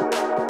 you.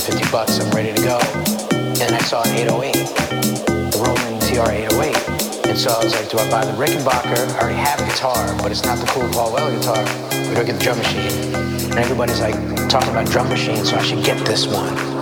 50 bucks, I'm ready to go. And I saw an 808, the Roland TR-808. And so I was like, do I buy the Rickenbacker? I already have a guitar, but it's not the cool Paul Weller guitar. We don't get the drum machine. And everybody's like talking about drum machines, so I should get this one.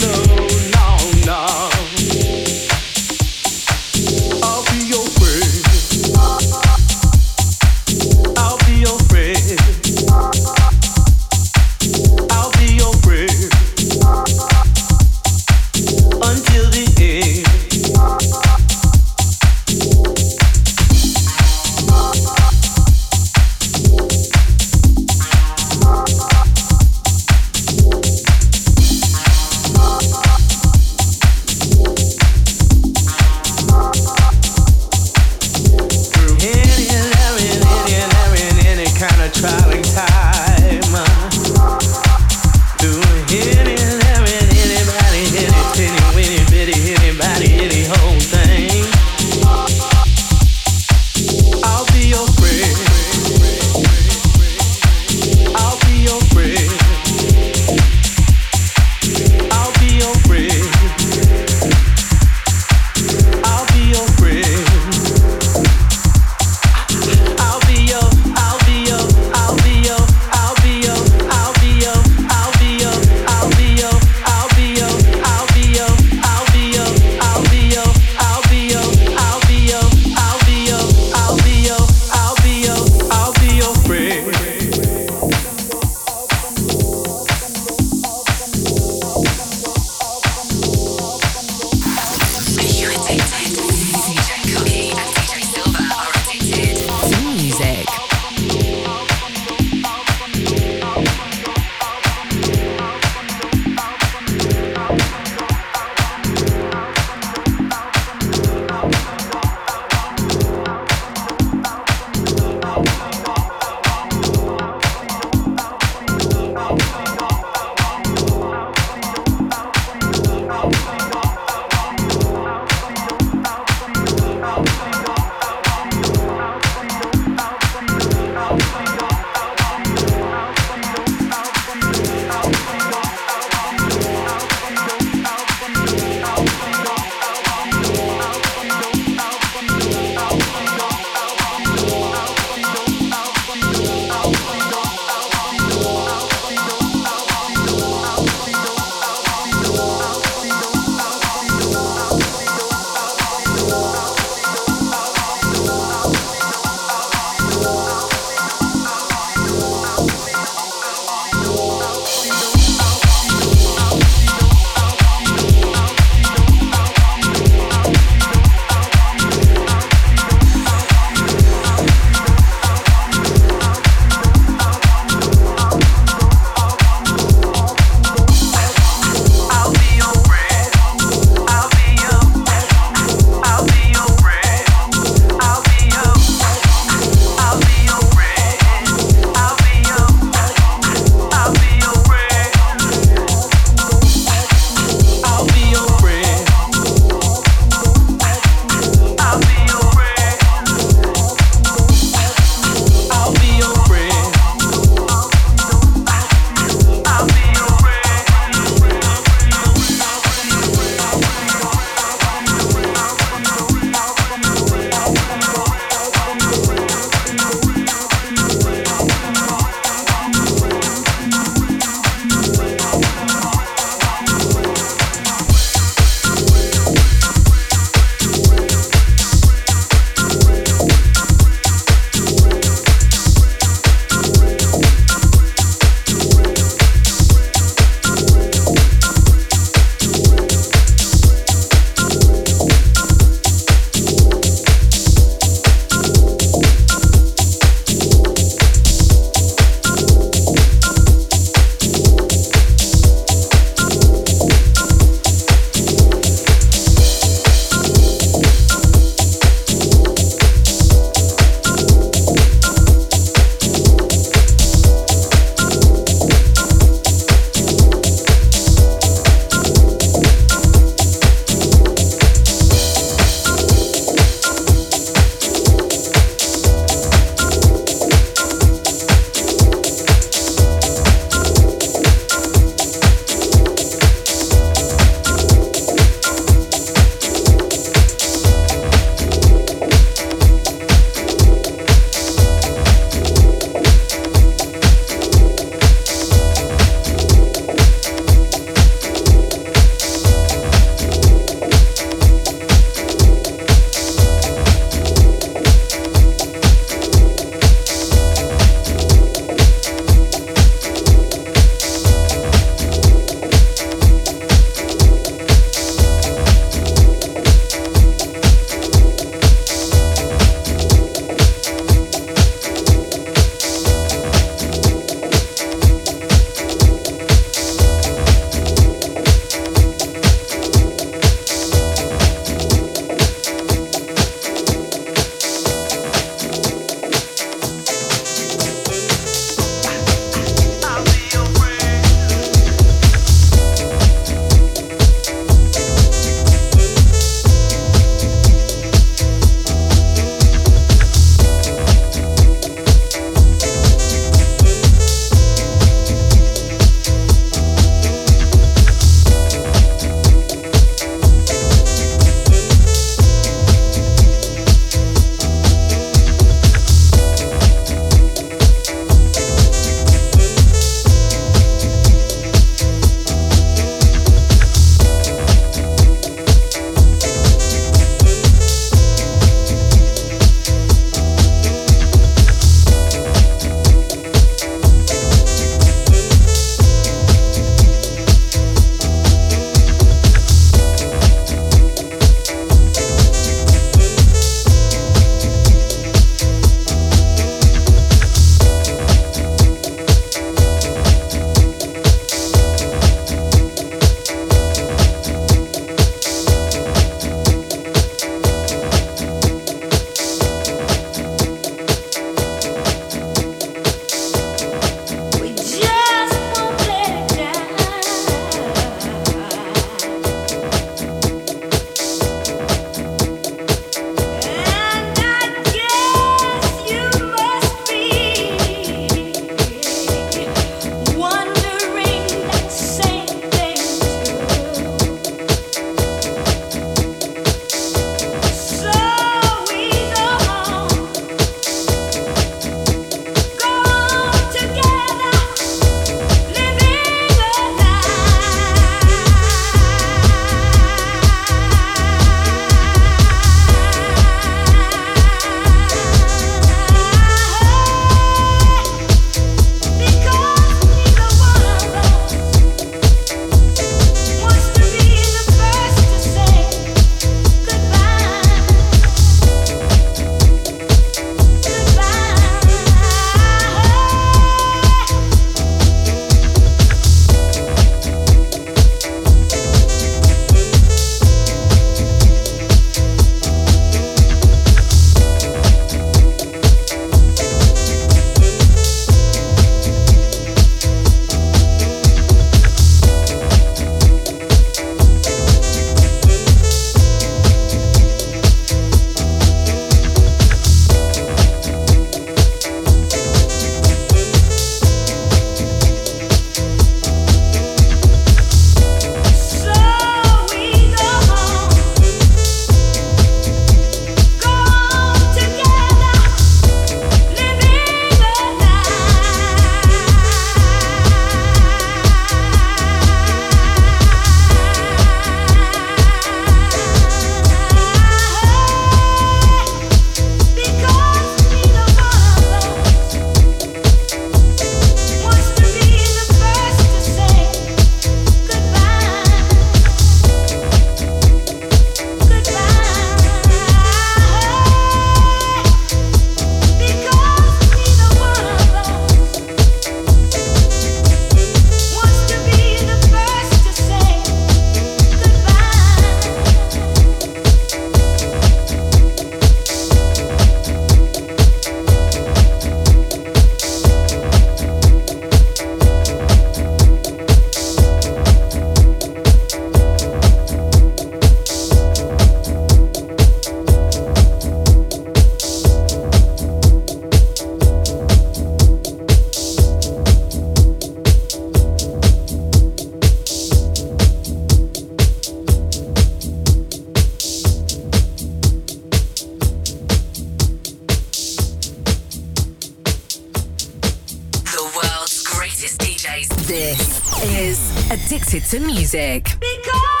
This is Addicted to Music. Because